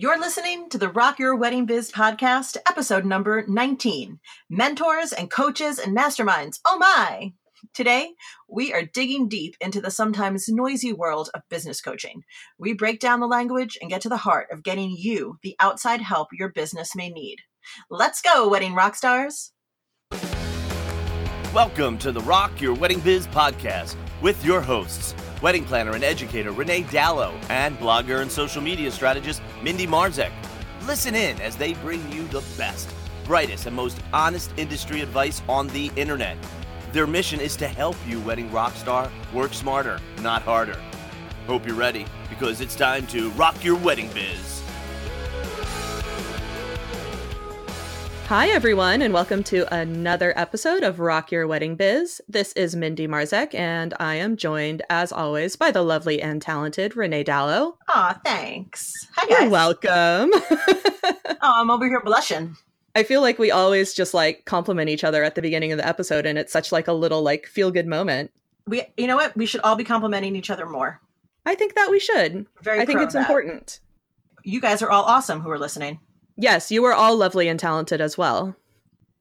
You're listening to the Rock Your Wedding Biz podcast, episode number 19 Mentors and Coaches and Masterminds. Oh my! Today, we are digging deep into the sometimes noisy world of business coaching. We break down the language and get to the heart of getting you the outside help your business may need. Let's go, wedding rock stars! Welcome to the Rock Your Wedding Biz podcast with your hosts, wedding planner and educator Renee Dallow, and blogger and social media strategist Mindy Marzek. Listen in as they bring you the best, brightest, and most honest industry advice on the internet. Their mission is to help you, wedding rock star, work smarter, not harder. Hope you're ready because it's time to rock your wedding biz. Hi, everyone, and welcome to another episode of Rock Your Wedding Biz. This is Mindy Marzek, and I am joined, as always, by the lovely and talented Renee Dallow. Aw, thanks. Hi, guys. You're welcome. oh, I'm over here blushing. I feel like we always just like compliment each other at the beginning of the episode, and it's such like a little like feel good moment. We, you know what? We should all be complimenting each other more. I think that we should. Very I think it's important. You guys are all awesome who are listening. Yes, you are all lovely and talented as well.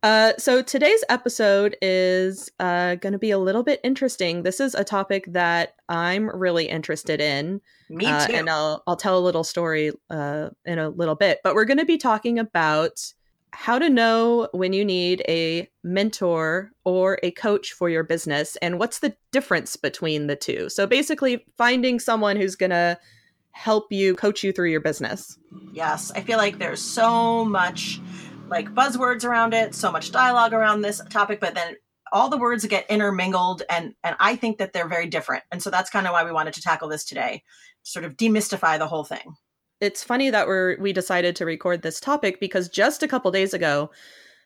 Uh, so today's episode is uh, going to be a little bit interesting. This is a topic that I'm really interested in, Me uh, too. and I'll I'll tell a little story uh, in a little bit. But we're going to be talking about how to know when you need a mentor or a coach for your business, and what's the difference between the two. So basically, finding someone who's going to help you coach you through your business. Yes, I feel like there's so much like buzzwords around it, so much dialogue around this topic, but then all the words get intermingled and and I think that they're very different. And so that's kind of why we wanted to tackle this today, sort of demystify the whole thing. it's funny that we're we decided to record this topic because just a couple days ago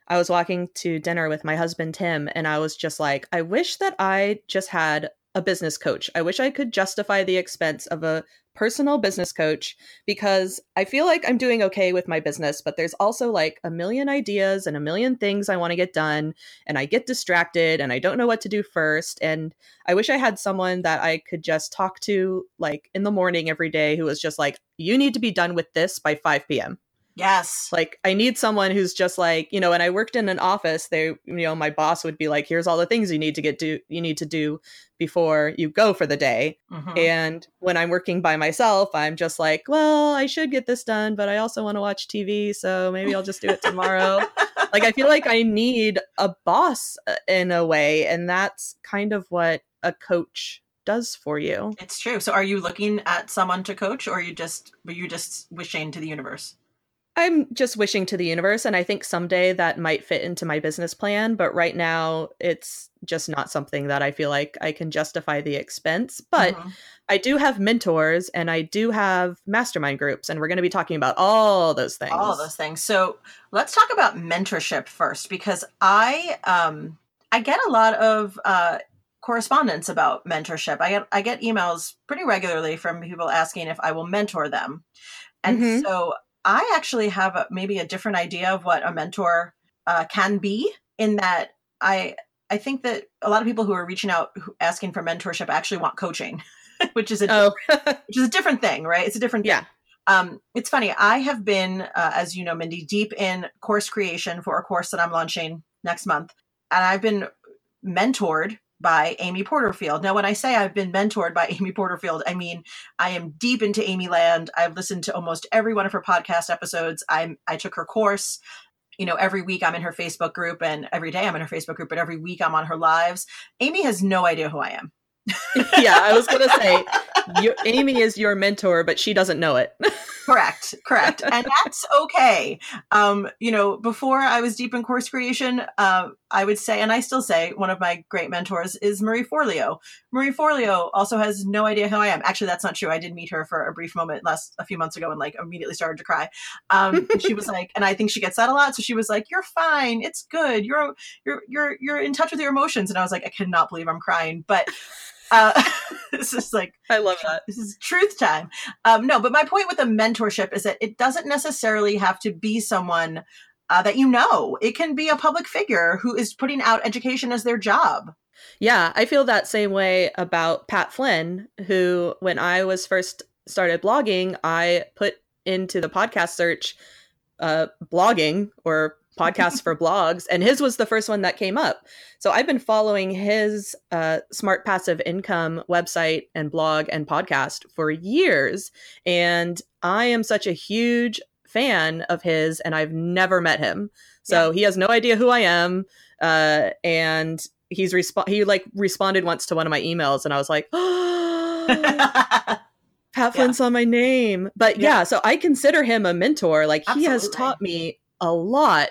I was walking to dinner with my husband Tim and I was just like I wish that I just had a business coach. I wish I could justify the expense of a personal business coach because I feel like I'm doing okay with my business, but there's also like a million ideas and a million things I want to get done and I get distracted and I don't know what to do first and I wish I had someone that I could just talk to like in the morning every day who was just like, you need to be done with this by 5 p.m. Yes. Like, I need someone who's just like, you know, and I worked in an office, they, you know, my boss would be like, here's all the things you need to get do, you need to do before you go for the day. Mhm. And when I'm working by myself, I'm just like, well, I should get this done, but I also want to watch TV. So maybe I'll just do it tomorrow. like, I feel like I need a boss uh, in a way. And that's kind of what a coach does for you. It's true. So are you looking at someone to coach or are you just were you just wishing to the universe? I'm just wishing to the universe, and I think someday that might fit into my business plan. But right now, it's just not something that I feel like I can justify the expense. But Mhm. I do have mentors and I do have mastermind groups, and we're going to be talking about all those things. all those things. So let's talk about mentorship first, because I um I get a lot of uh, correspondence about mentorship. I get I get emails pretty regularly from people asking if I will mentor them, and Mhm. so I actually have a, maybe a different idea of what a mentor uh, can be. In that I I think that a lot of people who are reaching out asking for mentorship actually want coaching, which is a Oh, which is a different thing, right? It's a different yeah. um, it's funny. I have been, uh, as you know, Mindy, deep in course creation for a course that I'm launching next month, and I've been mentored by Amy Porterfield. Now, when I say I've been mentored by Amy Porterfield, I mean I am deep into Amy Land. I've listened to almost every one of her podcast episodes. I'm I took her course. You know, every week I'm in her Facebook group, and every day I'm in her Facebook group, but every week I'm on her lives. Amy has no idea who I am. yeah, I was going to say, Amy is your mentor, but she doesn't know it. Correct correct and that's okay. Um you know before i was deep in course creation uh, i would say and i still say one of my great mentors is marie forleo. Marie forleo also has no idea who i am. Actually that's not true. I did meet her for a brief moment last a few months ago and like immediately started to cry. Um she was like and i think she gets that a lot. So she was like you're fine. It's good. You're you're you're you're in touch with your emotions. And i was like i cannot believe i'm crying. But uh this is like I love that. this is truth time. Um, no, but my point with a mentorship is that it doesn't necessarily have to be someone uh, that you know. It can be a public figure who is putting out education as their job. Yeah, I feel that same way about Pat Flynn, who, when I was first started blogging, I put into the podcast search uh, blogging or podcasts for blogs, and his was the first one that came up. So I've been following his uh, smart passive income website and blog and podcast for years, and I am such a huge fan of his, and I've never met him. So yeah. he has no idea who I am, uh, and he's resp- he like responded once to one of my emails, and I was like. Oh, Pat Flynn yeah. saw my name. But yeah. yeah. so I consider him a mentor. Like Absolutely. he has taught me a lot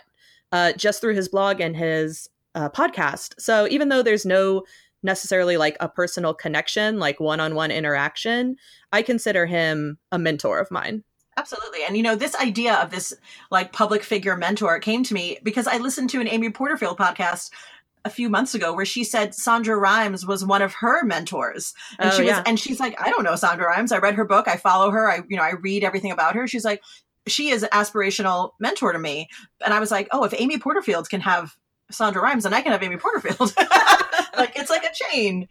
uh, just through his blog and his uh, podcast. So even though there's no necessarily like a personal connection, like one on one interaction, I consider him a mentor of mine. Absolutely. And you know, this idea of this like public figure mentor came to me because I listened to an Amy Porterfield podcast a few months ago where she said Shonda Rhimes was one of her mentors. And oh, she was yeah. and she's like, I don't know Shonda Rhimes. I read her book, I follow her, I you know, I read everything about her. She's like, she is an aspirational mentor to me. And I was like, oh, if Amy Porterfield can have Shonda Rhimes, then I can have Amy Porterfield. like it's like a chain.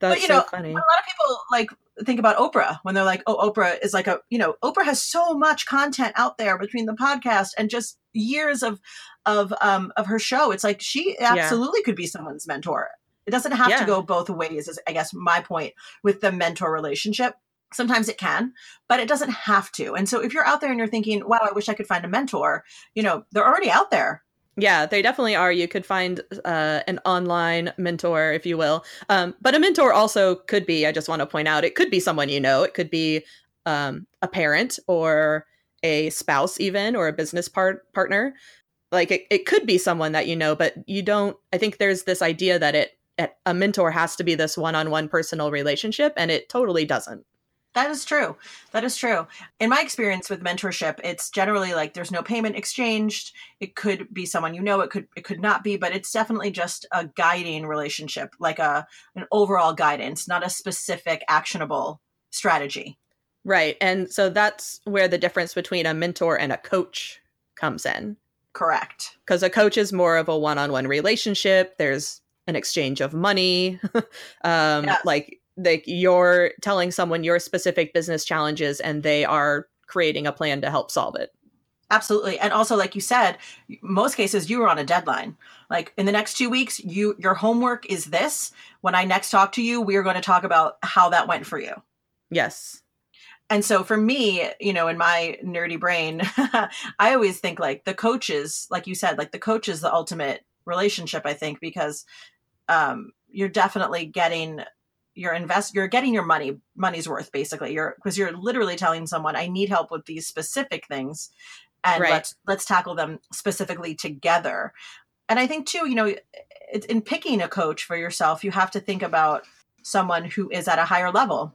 That's but, you so know, funny. A lot of people like think about Oprah when they're like, oh, Oprah is like a, you know, Oprah has so much content out there between the podcast and just years of of um of her show. It's like she absolutely yeah. could be someone's mentor. It doesn't have yeah. to go both ways, is I guess my point with the mentor relationship. Sometimes it can, but it doesn't have to. And so if you're out there and you're thinking, wow, I wish I could find a mentor, you know, they're already out there. Yeah, they definitely are. You could find uh, an online mentor, if you will. Um, but a mentor also could be, I just want to point out, it could be someone you know. It could be um, a parent or a spouse, even, or a business part- partner. Like it, it could be someone that you know, but you don't. I think there's this idea that it, a mentor has to be this one on one personal relationship, and it totally doesn't. That is true. That is true. In my experience with mentorship, it's generally like there's no payment exchanged. It could be someone you know, it could it could not be, but it's definitely just a guiding relationship, like a an overall guidance, not a specific actionable strategy. Right. And so that's where the difference between a mentor and a coach comes in. Correct. Because a coach is more of a one-on-one relationship. There's an exchange of money. um yes. like like you're telling someone your specific business challenges and they are creating a plan to help solve it. Absolutely. And also like you said most cases you were on a deadline. Like in the next two weeks you your homework is this. When i next talk to you we are going to talk about how that went for you. Yes. And so for me you know in my nerdy brain i always think like the coaches like you said like the coach is the ultimate relationship i think because um, you're definitely getting you're invest you're getting your money money's worth basically. You're because you're literally telling someone i need help with these specific things and right. let's let's tackle them specifically together. And i think too you know in picking a coach for yourself you have to think about someone who is at a higher level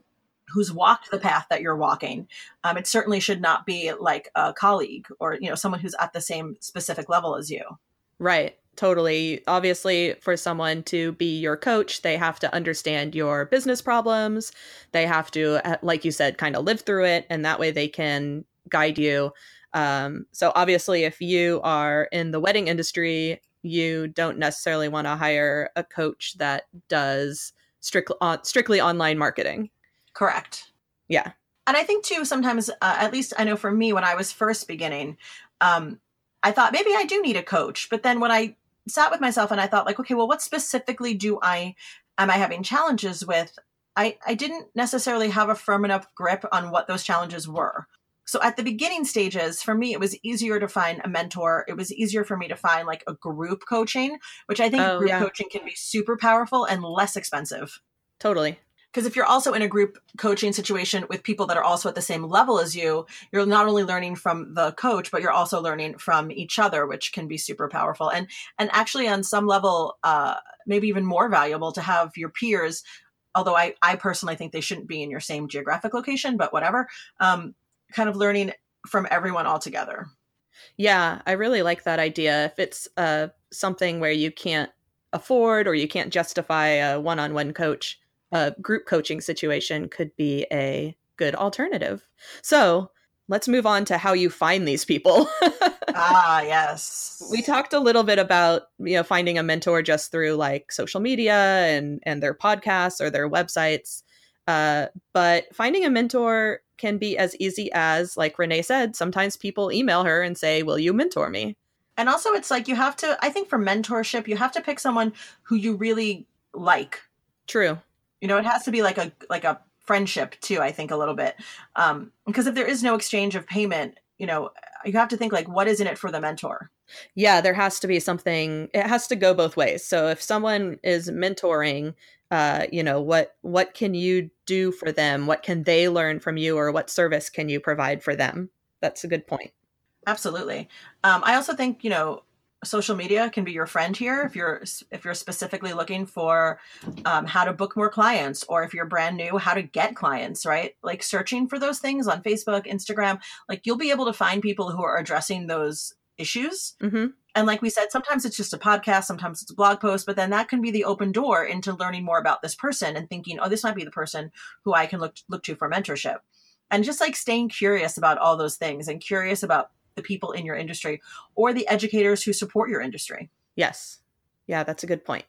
who's walked the path that you're walking. Um, it certainly should not be like a colleague or you know someone who's at the same specific level as you. Right totally. Obviously, for someone to be your coach, they have to understand your business problems. They have to, uh, like you said, kind of live through it, and that way they can guide you. Um, so, obviously, if you are in the wedding industry, you don't necessarily want to hire a coach that does strictly on, strictly online marketing. Correct. Yeah. And I think too, sometimes, uh, at least I know for me, when I was first beginning, um, I thought maybe I do need a coach. But then when I sat with myself and I thought like, okay, well, what specifically do I am I having challenges with? I, I didn't necessarily have a firm enough grip on what those challenges were. So at the beginning stages, for me, it was easier to find a mentor. It was easier for me to find like a group coaching, which I think oh, group yeah. coaching can be super powerful and less expensive. Totally because if you're also in a group coaching situation with people that are also at the same level as you you're not only learning from the coach but you're also learning from each other which can be super powerful. And and actually on some level uh maybe even more valuable to have your peers although i i personally think they shouldn't be in your same geographic location but whatever um kind of learning from everyone all together yeah i really like that idea. If it's uh something where you can't afford or you can't justify a one-on-one coach a group coaching situation could be a good alternative. So let's move on to how you find these people. ah, yes. We talked a little bit about, you know, finding a mentor just through like social media and and their podcasts or their websites. Uh, but finding a mentor can be as easy as, like Renee said, sometimes people email her and say, Will you mentor me? And also, it's like you have to, I think for mentorship, you have to pick someone who you really like. True. You know, it has to be like a, like a, friendship too i think a little bit. Um because if there is no exchange of payment you know you have to think like what is in it for the mentor? Yeah there has to be something it has to go both ways. So if someone is mentoring uh you know what what can you do for them? What can they learn from you or what service can you provide for them? That's a good point. Absolutely. Um i also think you know social media can be your friend here if you're if you're specifically looking for um, how to book more clients or if you're brand new how to get clients right? Like searching for those things on facebook instagram like you'll be able to find people who are addressing those issues. Mm-hmm. and like we said sometimes it's just a podcast sometimes it's a blog post but then that can be the open door into learning more about this person and thinking oh this might be the person who i can look look to for mentorship. And just like staying curious about all those things and curious about the people in your industry or the educators who support your industry. Yes. Yeah, that's a good point.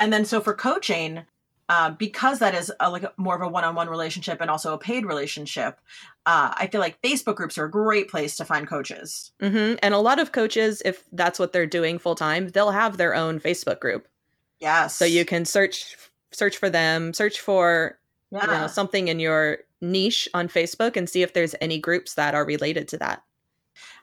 And then so for coaching, uh, because that is a, like more of a one-on-one relationship and also a paid relationship, uh, I feel like Facebook groups are a great place to find coaches. Mm-hmm. And a lot of coaches, if that's what they're doing full time, they'll have their own Facebook group. Yes. So you can search search for them, search for yeah. you know, something in your niche on Facebook, and see if there's any groups that are related to that.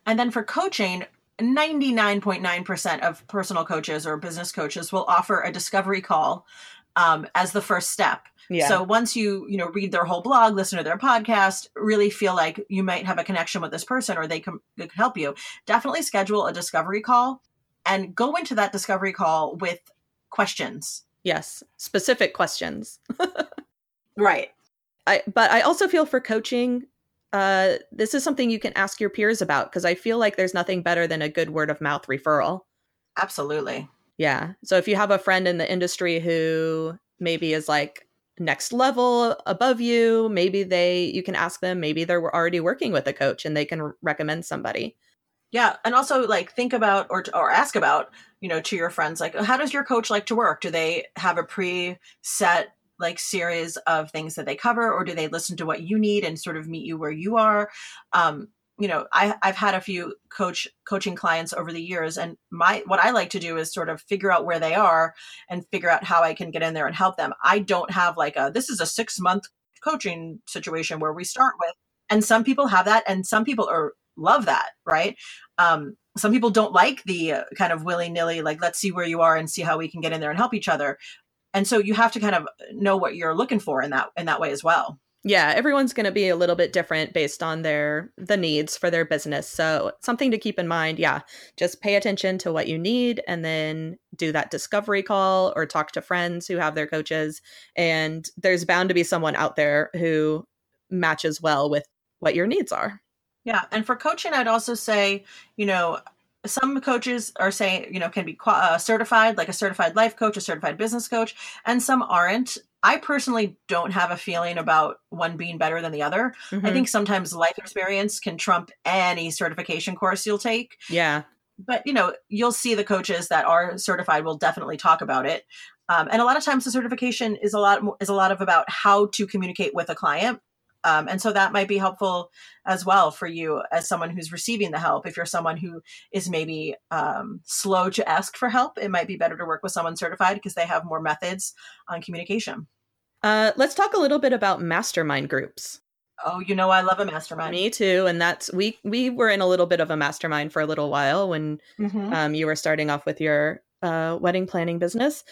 And then for coaching, 99.9% of personal coaches or business coaches will offer a discovery call um, as the first step. Yeah. So once you, you know, read their whole blog, listen to their podcast, really feel like you might have a connection with this person or they can, they can help you, definitely schedule a discovery call and go into that discovery call with questions. Yes, specific questions. right. I but I also feel for coaching uh, this is something you can ask your peers about because I feel like there's nothing better than a good word of mouth referral. Absolutely. Yeah. So if you have a friend in the industry who maybe is like next level above you, maybe they you can ask them, maybe they're already working with a coach and they can recommend somebody. Yeah, and also like think about or or ask about, you know, to your friends like how does your coach like to work? Do they have a preset like series of things that they cover or do they listen to what you need and sort of meet you where you are? Um, you know I, i've had a few coach coaching clients over the years and my what i like to do is sort of figure out where they are and figure out how i can get in there and help them. I don't have like a this is a six month coaching situation where we start with and some people have that and some people are love that right? Um, some people don't like the uh, kind of willy-nilly like let's see where you are and see how we can get in there and help each other and so you have to kind of know what you're looking for in that in that way as well. Yeah everyone's going to be a little bit different based on their the needs for their business. So something to keep in mind yeah just pay attention to what you need and then do that discovery call or talk to friends who have their coaches. And there's bound to be someone out there who matches well with what your needs are. Yeah and for coaching i'd also say you know some coaches are saying you know can be uh, certified like a certified life coach a certified business coach and some aren't. I personally don't have a feeling about one being better than the other. Mm-hmm. i think sometimes life experience can trump any certification course you'll take. Yeah. But you know you'll see the coaches that are certified will definitely talk about it. Um, and a lot of times the certification is a lot is a lot of about how to communicate with a client um, and so that might be helpful as well for you as someone who's receiving the help. If you're someone who is maybe um, slow to ask for help, it might be better to work with someone certified because they have more methods on communication. Uh, let's talk a little bit about mastermind groups. Oh, you know I love a mastermind. Me too, and that's we we were in a little bit of a mastermind for a little while when mm-hmm. um, you were starting off with your uh, wedding planning business,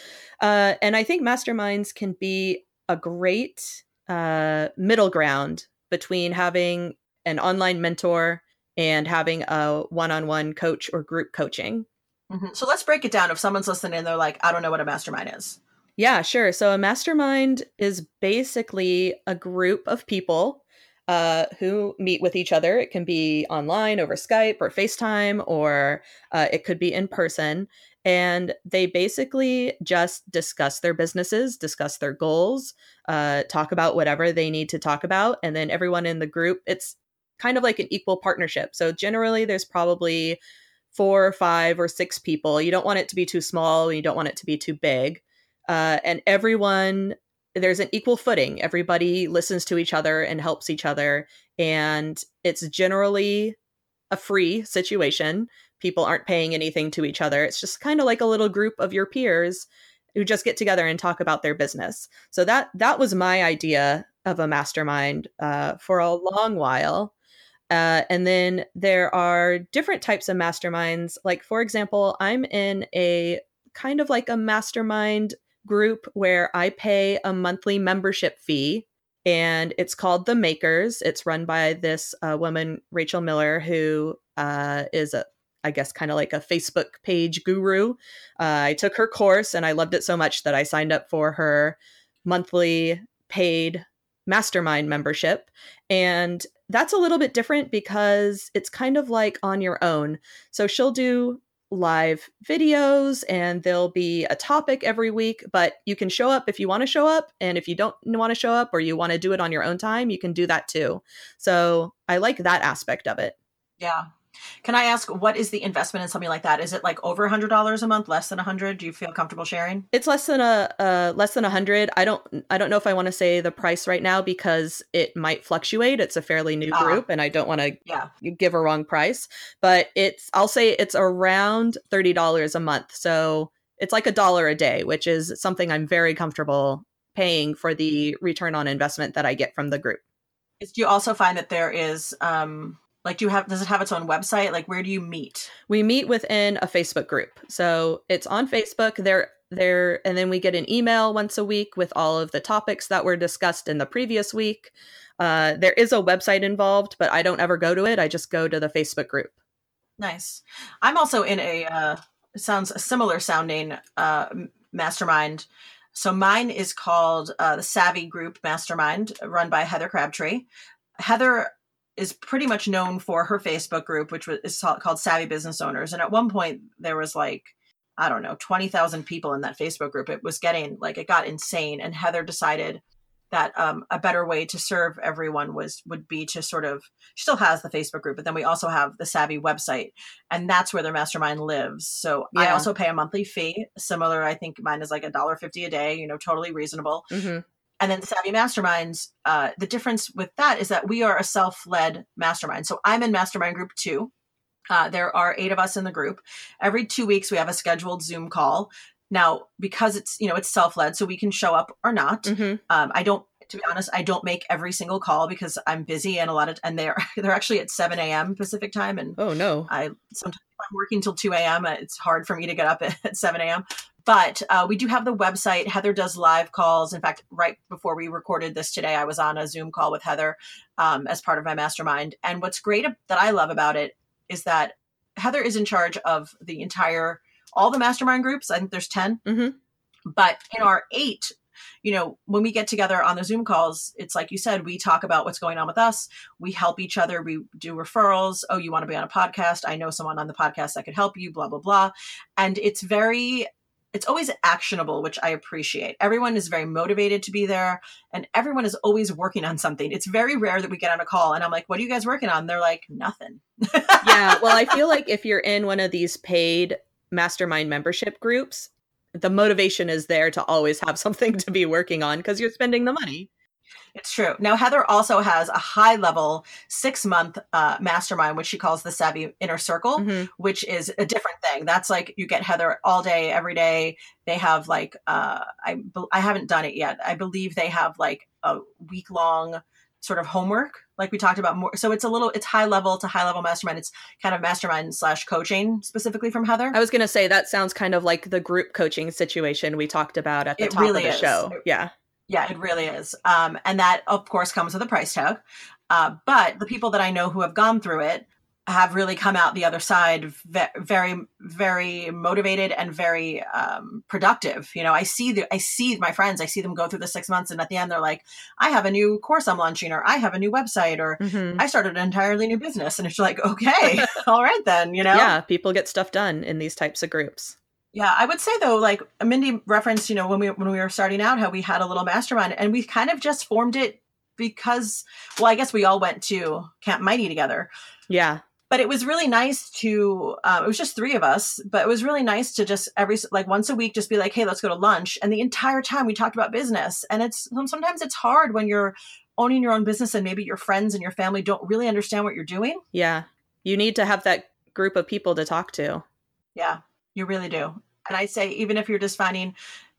uh, and I think masterminds can be a great uh, middle ground between having an online mentor and having a one-on-one coach or group coaching. Mm-hmm. So let's break it down. If someone's listening, they're like, "I don't know what a mastermind is." Yeah, sure. So a mastermind is basically a group of people uh, who meet with each other. It can be online over Skype or FaceTime, or uh, it could be in person and they basically just discuss their businesses, discuss their goals, uh, talk about whatever they need to talk about, and then everyone in the group. It's kind of like an equal partnership. So generally, there's probably four, or five, or six people. You don't want it to be too small. You don't want it to be too big, uh, and everyone there's an equal footing. Everybody listens to each other and helps each other. And it's generally a free situation. People aren't paying anything to each other. It's just kind of like a little group of your peers who just get together and talk about their business. So that that was my idea of a mastermind uh, for a long while. Uh, and then there are different types of masterminds. Like, for example, I'm in a kind of like a mastermind group where I pay a monthly membership fee. And it's called The Makers. It's run by this uh, woman, Rachel Miller, who uh, is a I guess, kind of like a Facebook page guru. Uh, I took her course and I loved it so much that I signed up for her monthly paid mastermind membership. And that's a little bit different because it's kind of like on your own. So she'll do live videos and there'll be a topic every week, but you can show up if you want to show up. And if you don't want to show up or you want to do it on your own time, you can do that too. So I like that aspect of it. Yeah. Can I ask what is the investment in something like that? Is it like over a hundred dollars a month, less than a hundred? Do you feel comfortable sharing? It's less than a uh, less than a hundred. I don't I don't know if I want to say the price right now because it might fluctuate. It's a fairly new uh, group, and I don't want to yeah. give a wrong price. But it's I'll say it's around thirty dollars a month. So it's like a dollar a day, which is something I'm very comfortable paying for the return on investment that I get from the group. Do you also find that there is um like do you have does it have its own website? Like where do you meet? We meet within a facebook group. So it's on facebook. There there and then we get an email once a week with all of the topics that were discussed in the previous week. Uh, there is a website involved but i don't ever go to it. I just go to the facebook group. Nice. I'm also in a uh, sounds a similar sounding uh, mastermind. So mine is called uh, the savvy group mastermind run by heather crabtree. Heather is pretty much known for her Facebook group, which is called Savvy Business Owners. And at one point, there was like, I don't know, 20,000 people in that Facebook group. It was getting like, it got insane. And Heather decided that um, a better way to serve everyone was would be to sort of she still has the facebook group but then we also have the savvy website and that's where their mastermind lives so yeah. i also pay a monthly fee similar i think mine is like a dollar fifty a day you know totally reasonable mm-hmm and then savvy masterminds uh, the difference with that is that we are a self-led mastermind. So i'm in mastermind group two. Uh, there are eight of us in the group. Every two weeks we have a scheduled zoom call. Now because it's you know it's self-led so we can show up or not. Mm-hmm. um, i don't to be honest i don't make every single call because i'm busy and a lot of and they're they're actually at 7 a.m pacific time and oh no. I sometimes i'm working till 2 a.m it's hard for me to get up at, at 7 a.m but uh, we do have the website. Heather does live calls. In fact, right before we recorded this today, I was on a Zoom call with Heather um, as part of my mastermind. And what's great that I love about it is that Heather is in charge of the entire, all the mastermind groups. I think there's 10. Mm-hmm. But in our eight, you know, when we get together on the Zoom calls, it's like you said, we talk about what's going on with us. We help each other. We do referrals. Oh, you want to be on a podcast? I know someone on the podcast that could help you, blah, blah, blah. And it's very it's always actionable, which I appreciate. Everyone is very motivated to be there and everyone is always working on something. It's very rare that we get on a call and I'm like, what are you guys working on? They're like, nothing. yeah. Well, I feel like if you're in one of these paid mastermind membership groups, the motivation is there to always have something to be working on because you're spending the money. It's true. Now, Heather also has a high level six month uh, mastermind, which she calls the Savvy Inner Circle, mm-hmm. which is a different thing. That's like you get Heather all day, every day. They have like, uh, I, I haven't done it yet. I believe they have like a week long sort of homework like we talked about more so it's a little it's high level a high level mastermind it's kind of mastermind slash coaching specifically from heather i was going to say that sounds kind of like the group coaching situation we talked about at the it top really of the is. show yeah yeah, it really is. Um, and that, of course, comes with a price tag. Uh, but the people that I know who have gone through it have really come out the other side very, very motivated and very um, productive. You know, I see the, I see my friends, I see them go through the six months, and at the end, they're like, "I have a new course I'm launching, or I have a new website, or mm-hmm. I started an entirely new business." And it's like, okay, all right then, you know. Yeah, people get stuff done in these types of groups. Yeah, I would say though, like Mindy referenced, you know, when we when we were starting out, how we had a little mastermind, and we kind of just formed it because, well, I guess we all went to Camp Mighty together. Yeah, but it was really nice to um, it was just three of us but it was really nice to just every like once a week just be like hey let's go to lunch and the entire time we talked about business. And it's sometimes it's hard when you're owning your own business and maybe your friends and your family don't really understand what you're doing. Yeah. You need to have that group of people to talk to. Yeah you really do and i say even if you're just finding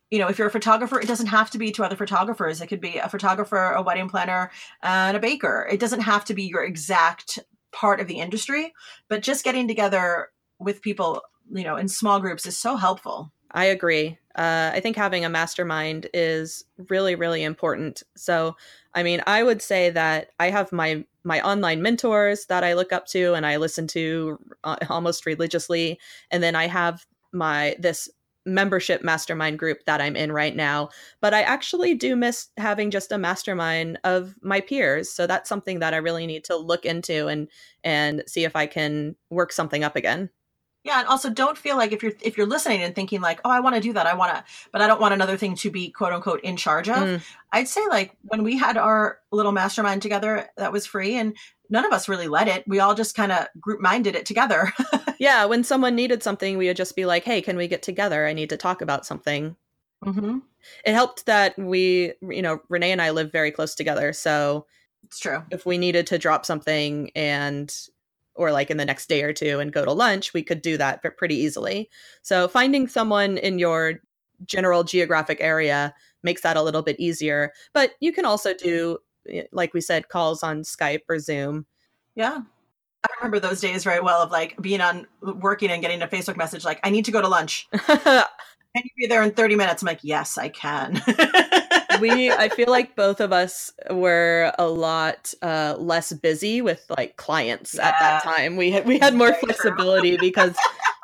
you know, if you're a photographer, it doesn't have to be two other photographers. It could be a photographer, a wedding planner, and a baker. It doesn't have to be your exact part of the industry, but just getting together with people, you know, in small groups is so helpful. I agree. Uh, I think having a mastermind is really, really important. So, I mean, I would say that I have my my online mentors that I look up to and I listen to uh, almost religiously, and then I have my this membership mastermind group that I'm in right now. But I actually do miss having just a mastermind of my peers. So that's something that I really need to look into and and see if I can work something up again. Yeah, and also don't feel like if you're if you're listening and thinking like, oh, I want to do that, I want to, but I don't want another thing to be quote unquote in charge of. Mm. I'd say like when we had our little mastermind together, that was free, and none of us really led it. We all just kind of group minded it together. yeah, when someone needed something, we would just be like, "Hey, can we get together? I need to talk about something." Mm-hmm. It helped that we, you know, Renee and I live very close together, so it's true. If we needed to drop something and or like in the next day or two and go to lunch, we could do that pretty easily. So finding someone in your general geographic area makes that a little bit easier. But you can also do like we said, calls on Skype or Zoom. Yeah. I remember those days very well of like being on working and getting a Facebook message like, I need to go to lunch. can you be there in 30 minutes? I'm like, yes, I can. we I feel like both of us were a lot uh, less busy with like clients yeah. at that time. We had we had more very flexibility because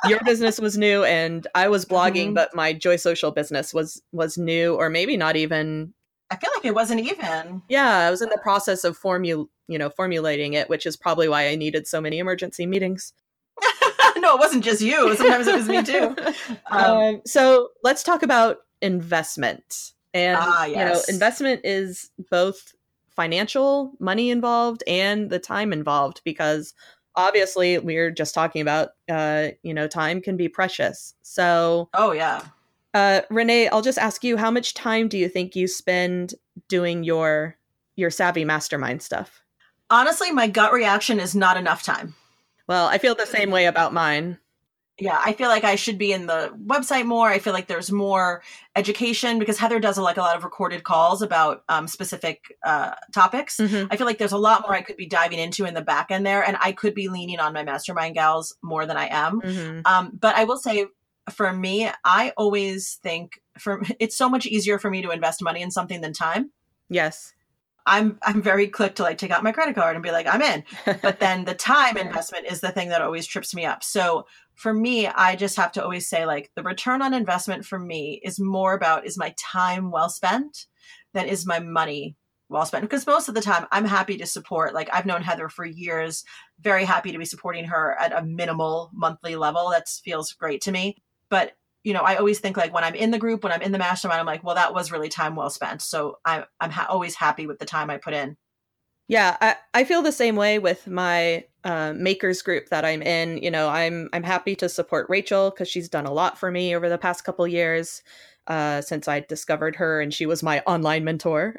your business was new and I was blogging, mm-hmm. but my Joy Social business was was new or maybe not even I feel like it wasn't even. Yeah, I was in the process of formul, you know, formulating it, which is probably why I needed so many emergency meetings. no, it wasn't just you. Sometimes it was me too. Um, um, so let's talk about investment. And ah, yes. you know, investment is both financial money involved and the time involved because obviously we're just talking about uh, you know, time can be precious. So Oh yeah uh, Renee, I'll just ask you: How much time do you think you spend doing your your savvy mastermind stuff? Honestly, my gut reaction is not enough time. Well, I feel the same way about mine. Yeah, I feel like I should be in the website more. I feel like there's more education because Heather does like a lot of recorded calls about um, specific uh, topics. Mm-hmm. I feel like there's a lot more I could be diving into in the back end there, and I could be leaning on my mastermind gals more than I am. Mm-hmm. Um, but I will say, for me, I always think for it's so much easier for me to invest money in something than time. Yes. I'm I'm very quick to like take out my credit card and be like I'm in. But then the time investment is the thing that always trips me up. So for me, I just have to always say like the return on investment for me is more about is my time well spent than is my money well spent because most of the time I'm happy to support like I've known Heather for years very happy to be supporting her at a minimal monthly level that feels great to me but you know, I always think like when I'm in the group, when I'm in the mastermind, I'm like, well, that was really time well spent. So I'm I'm ha- always happy with the time I put in. Yeah, I, I feel the same way with my uh, makers group that I'm in. You know, I'm I'm happy to support Rachel because she's done a lot for me over the past couple years uh, since I discovered her, and she was my online mentor.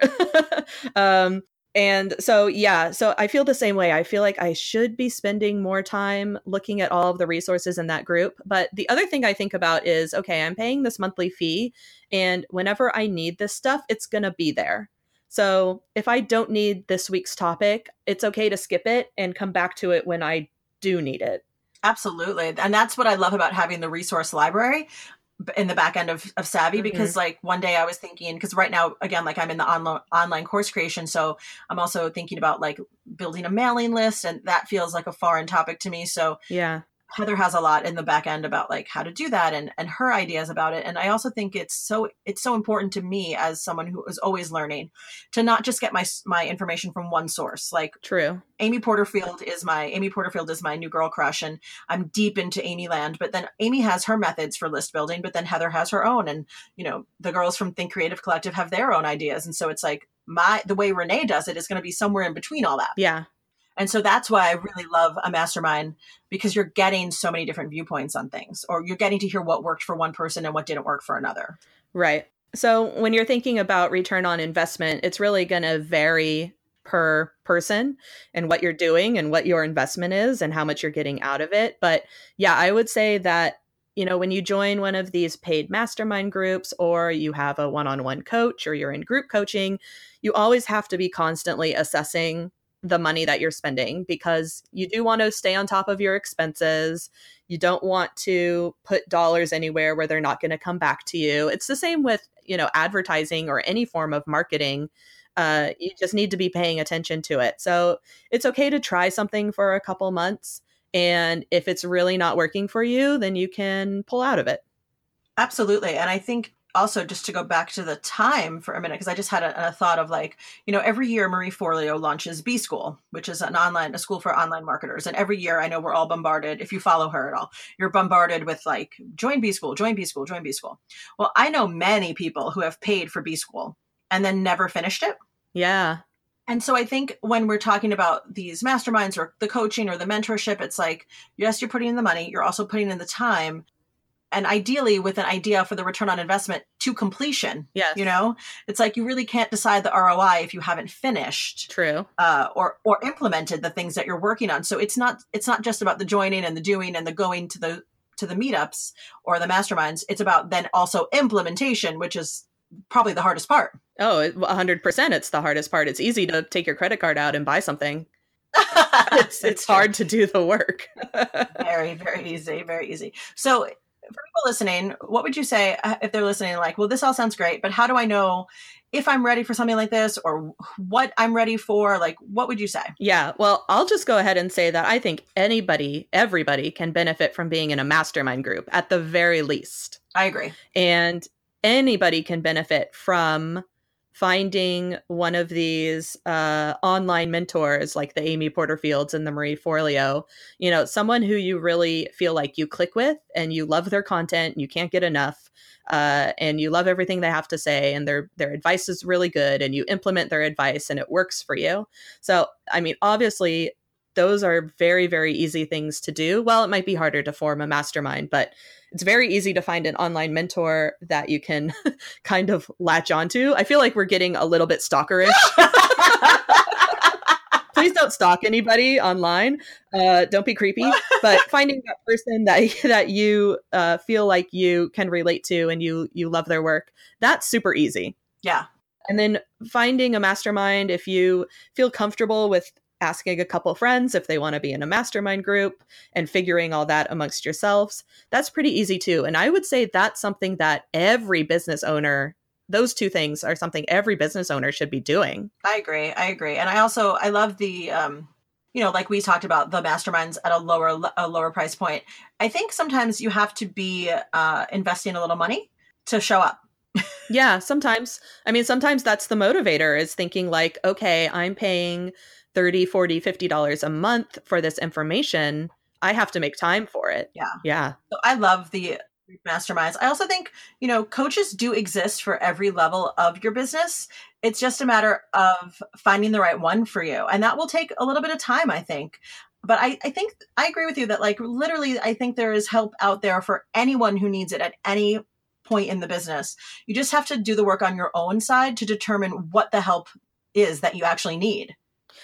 um, and so, yeah, so I feel the same way. I feel like I should be spending more time looking at all of the resources in that group. But the other thing I think about is okay, I'm paying this monthly fee, and whenever I need this stuff, it's going to be there. So if I don't need this week's topic, it's okay to skip it and come back to it when I do need it. Absolutely. And that's what I love about having the resource library in the back end of, of savvy mm-hmm. because like one day i was thinking because right now again like i'm in the online online course creation so i'm also thinking about like building a mailing list and that feels like a foreign topic to me so yeah Heather has a lot in the back end about like how to do that and and her ideas about it and I also think it's so it's so important to me as someone who is always learning to not just get my my information from one source like true. Amy Porterfield is my Amy Porterfield is my new girl crush and I'm deep into Amy land but then Amy has her methods for list building but then Heather has her own and you know the girls from Think Creative Collective have their own ideas and so it's like my the way Renee does it is going to be somewhere in between all that. Yeah And so that's why I really love a mastermind because you're getting so many different viewpoints on things, or you're getting to hear what worked for one person and what didn't work for another. Right. So when you're thinking about return on investment, it's really going to vary per person and what you're doing and what your investment is and how much you're getting out of it. But yeah, I would say that you know, when you join one of these paid mastermind groups or you have a one on one coach or you're in group coaching, you always have to be constantly assessing the money that you're spending because you do want to stay on top of your expenses. You don't want to put dollars anywhere where they're not going to come back to you. It's the same with, you know, advertising or any form of marketing. Uh, you just need to be paying attention to it. So it's okay to try something for a couple months. And if it's really not working for you, then you can pull out of it. Absolutely. And I think also just to go back to the time for a minute because i just had a, a, thought of like you know every year marie forleo launches b school which is an online a school for online marketers. And every year i know we're all bombarded if you follow her at all you're bombarded with like join b school join b school join b school. Well i know many people who have paid for b school and then never finished it. Yeah. And so I think when we're talking about these masterminds or the coaching or the mentorship, it's like, yes, you're putting in the money, you're also putting in the time, and ideally with an idea for the return on investment to completion. Yeah, you know, it's like you really can't decide the ROI if you haven't finished. True. Uh, or or implemented the things that you're working on. So it's not it's not just about the joining and the doing and the going to the to the meetups or the masterminds. It's about then also implementation, which is probably the hardest part. Oh, 100%. It's the hardest part. It's easy to take your credit card out and buy something. it's it's hard to do the work. very very easy, very easy. So people listening, what would you say uh, if they're listening? Like, well, this all sounds great, but how do I know if I'm ready for something like this or what I'm ready for? Like, what would you say? Yeah, well, I'll just go ahead and say that I think anybody, everybody can benefit from being in a mastermind group at the very least. I agree. And anybody can benefit from finding one of these uh, online mentors like the Amy Porterfields and the Marie Forleo, you know, someone who you really feel like you click with and you love their content, you can't get enough, uh, and you love everything they have to say, and their their advice is really good, and you implement their advice and it works for you. So, I mean, obviously. Those are very, very easy things to do. Well, it might be harder to form a mastermind, but it's very easy to find an online mentor that you can kind of latch onto. I feel like we're getting a little bit stalkerish. Please don't stalk anybody online. Uh, don't be creepy. But finding that person that that you uh, feel like you can relate to and you you love their work, that's super easy. Yeah. And then finding a mastermind if you feel comfortable with asking a couple friends if they want to be in a mastermind group and figuring all that amongst yourselves. That's pretty easy too. And I would say that's something that every business owner those two things are something every business owner should be doing. I agree. I agree. And I also I love the um you know like we talked about the masterminds at a lower a lower price point. I think sometimes you have to be uh investing a little money to show up. yeah, sometimes. I mean, sometimes that's the motivator is thinking like, okay, I'm paying 30 40 50 dollars a month for this information i have to make time for it. Yeah. Yeah. So i love the masterminds. I also think you know coaches do exist for every level of your business. It's just a matter of finding the right one for you and that will take a little bit of time i think. But I, I think i agree with you that like literally i think there is help out there for anyone who needs it at any point in the business. You just have to do the work on your own side to determine what the help is that you actually need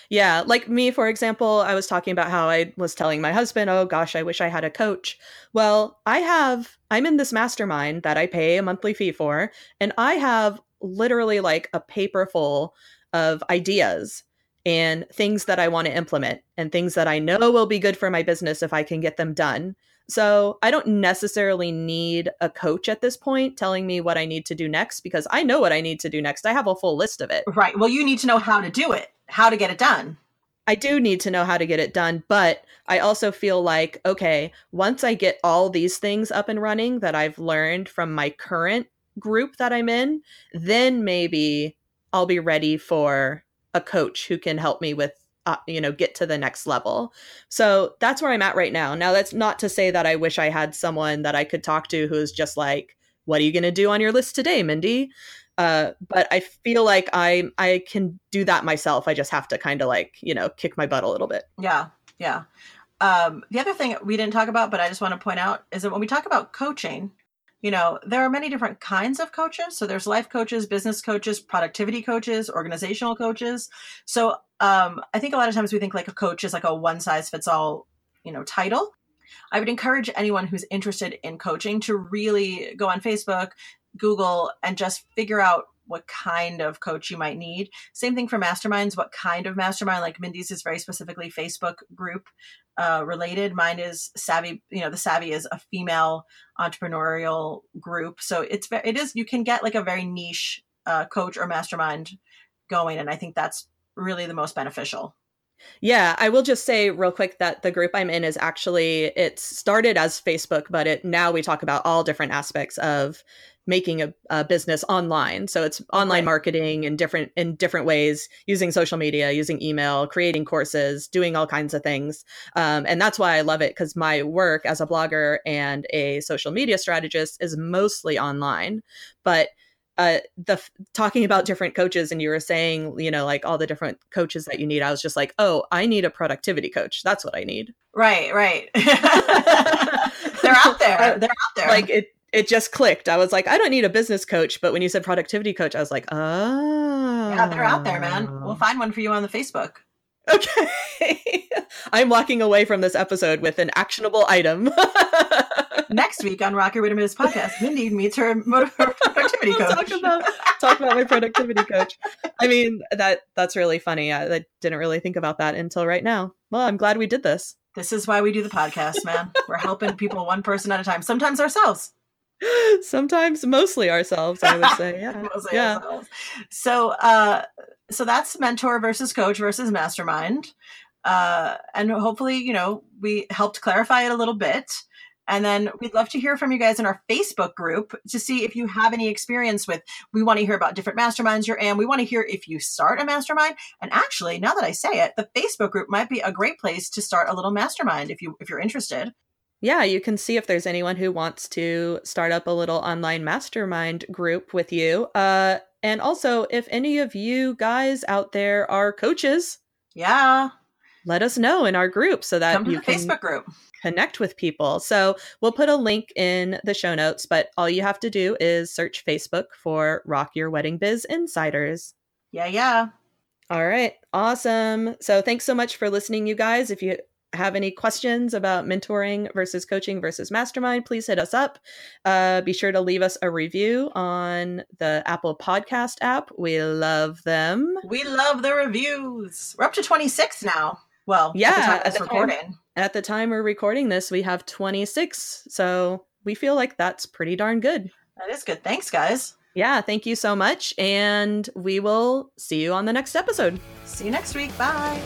yeah, like me, for example, I was talking about how I was telling my husband, oh gosh, I wish I had a coach. Well, I have, I'm in this mastermind that I pay a monthly fee for, and I have literally like a paper full of ideas and things that I want to implement and things that I know will be good for my business if I can get them done. So I don't necessarily need a coach at this point telling me what I need to do next because I know what I need to do next. I have a full list of it. Right. Well, you need to know how to do it how to get it done. I do need to know how to get it done, but I also feel like, okay, once I get all these things up and running that I've learned from my current group that I'm in, then maybe I'll be ready for a coach who can help me with uh, you know get to the next level. So that's where i'm at right now. Now that's not to say that i wish i had someone that i could talk to who's just like what are you going to do on your list today mindy Uh, but I feel like I I can do that myself. I just have to kind of like you know kick my butt a little bit. Yeah, yeah. Um, the other thing we didn't talk about, but I just want to point out, is that when we talk about coaching, you know, there are many different kinds of coaches. So there's life coaches, business coaches, productivity coaches, organizational coaches. So um, I think a lot of times we think like a coach is like a one size fits all, you know, title. I would encourage anyone who's interested in coaching to really go on Facebook, Google, and just figure out what kind of coach you might need. Same thing for masterminds. What kind of mastermind? Like Mindy's is very specifically Facebook group uh, related. Mine is Savvy. You know, the Savvy is a female entrepreneurial group, so it's it is you can get like a very niche uh, coach or mastermind going, and I think that's really the most beneficial. Yeah, I will just say real quick that the group I'm in is actually it started as Facebook, but it now we talk about all different aspects of making a, a business online. So it's online right. marketing in different in different ways, using social media, using email, creating courses, doing all kinds of things. Um, and that's why I love it because my work as a blogger and a social media strategist is mostly online, but uh, the talking about different coaches and you were saying you know like all the different coaches that you need i was just like oh i need a productivity coach that's what i need right right they're out there they're out there like it it just clicked i was like i don't need a business coach but when you said productivity coach i was like oh yeah they're out there man we'll oh. find one for you on the facebook okay i'm walking away from this episode with an actionable item next week on Rock Your Way to podcast, Mindy meets her, productivity coach. talk about talk about my productivity coach. I mean that that's really funny. I, I didn't really think about that until right now. Well, I'm glad we did this. This is why we do the podcast, man. We're helping people one person at a time. Sometimes ourselves. Sometimes mostly ourselves, I would say. Yeah. yeah. Ourselves. So uh so that's mentor versus coach versus mastermind. Uh and hopefully, you know, we helped clarify it a little bit. And then we'd love to hear from you guys in our Facebook group to see if you have any experience with. We want to hear about different masterminds you're in. We want to hear if you start a mastermind. And actually, now that I say it, the Facebook group might be a great place to start a little mastermind if you if you're interested. Yeah, you can see if there's anyone who wants to start up a little online mastermind group with you. Uh, and also, if any of you guys out there are coaches, yeah, let us know in our group so that you can Facebook group connect with people. So we'll put a link in the show notes, but all you have to do is search Facebook for Rock Your Wedding Biz Insiders. Yeah, yeah. All right. Awesome. So thanks so much for listening, you guys. If you have any questions about mentoring versus coaching versus mastermind, please hit us up. Uh, be sure to leave us a review on the Apple Podcast app. We love them. We love the reviews. We're up to 26 now. Well, yeah, at the time recording. Time, at the time we're recording this, we have 26. So we feel like that's pretty darn good. That is good. Thanks, guys. Yeah, thank you so much. And we will see you on the next episode. See you next week. Bye.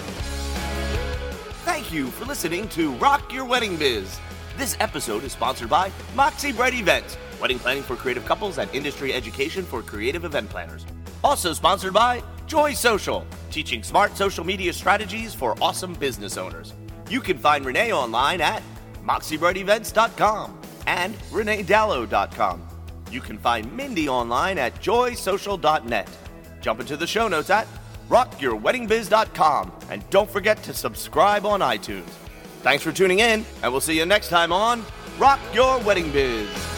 Thank you for listening to Rock Your Wedding Biz. This episode is sponsored by Moxie Bright Events, wedding planning for creative couples and industry education for creative event planners. Also sponsored by Joy Social, teaching smart social media strategies for awesome business owners. You can find Renee online at moxiebrightevents.com and reneedallo.com. You can find Mindy online at joysocial.net. Jump into the show notes at rockyourweddingbiz.com and don't forget to subscribe on iTunes. Thanks for tuning in, and we'll see you next time on Rock Your Wedding Biz.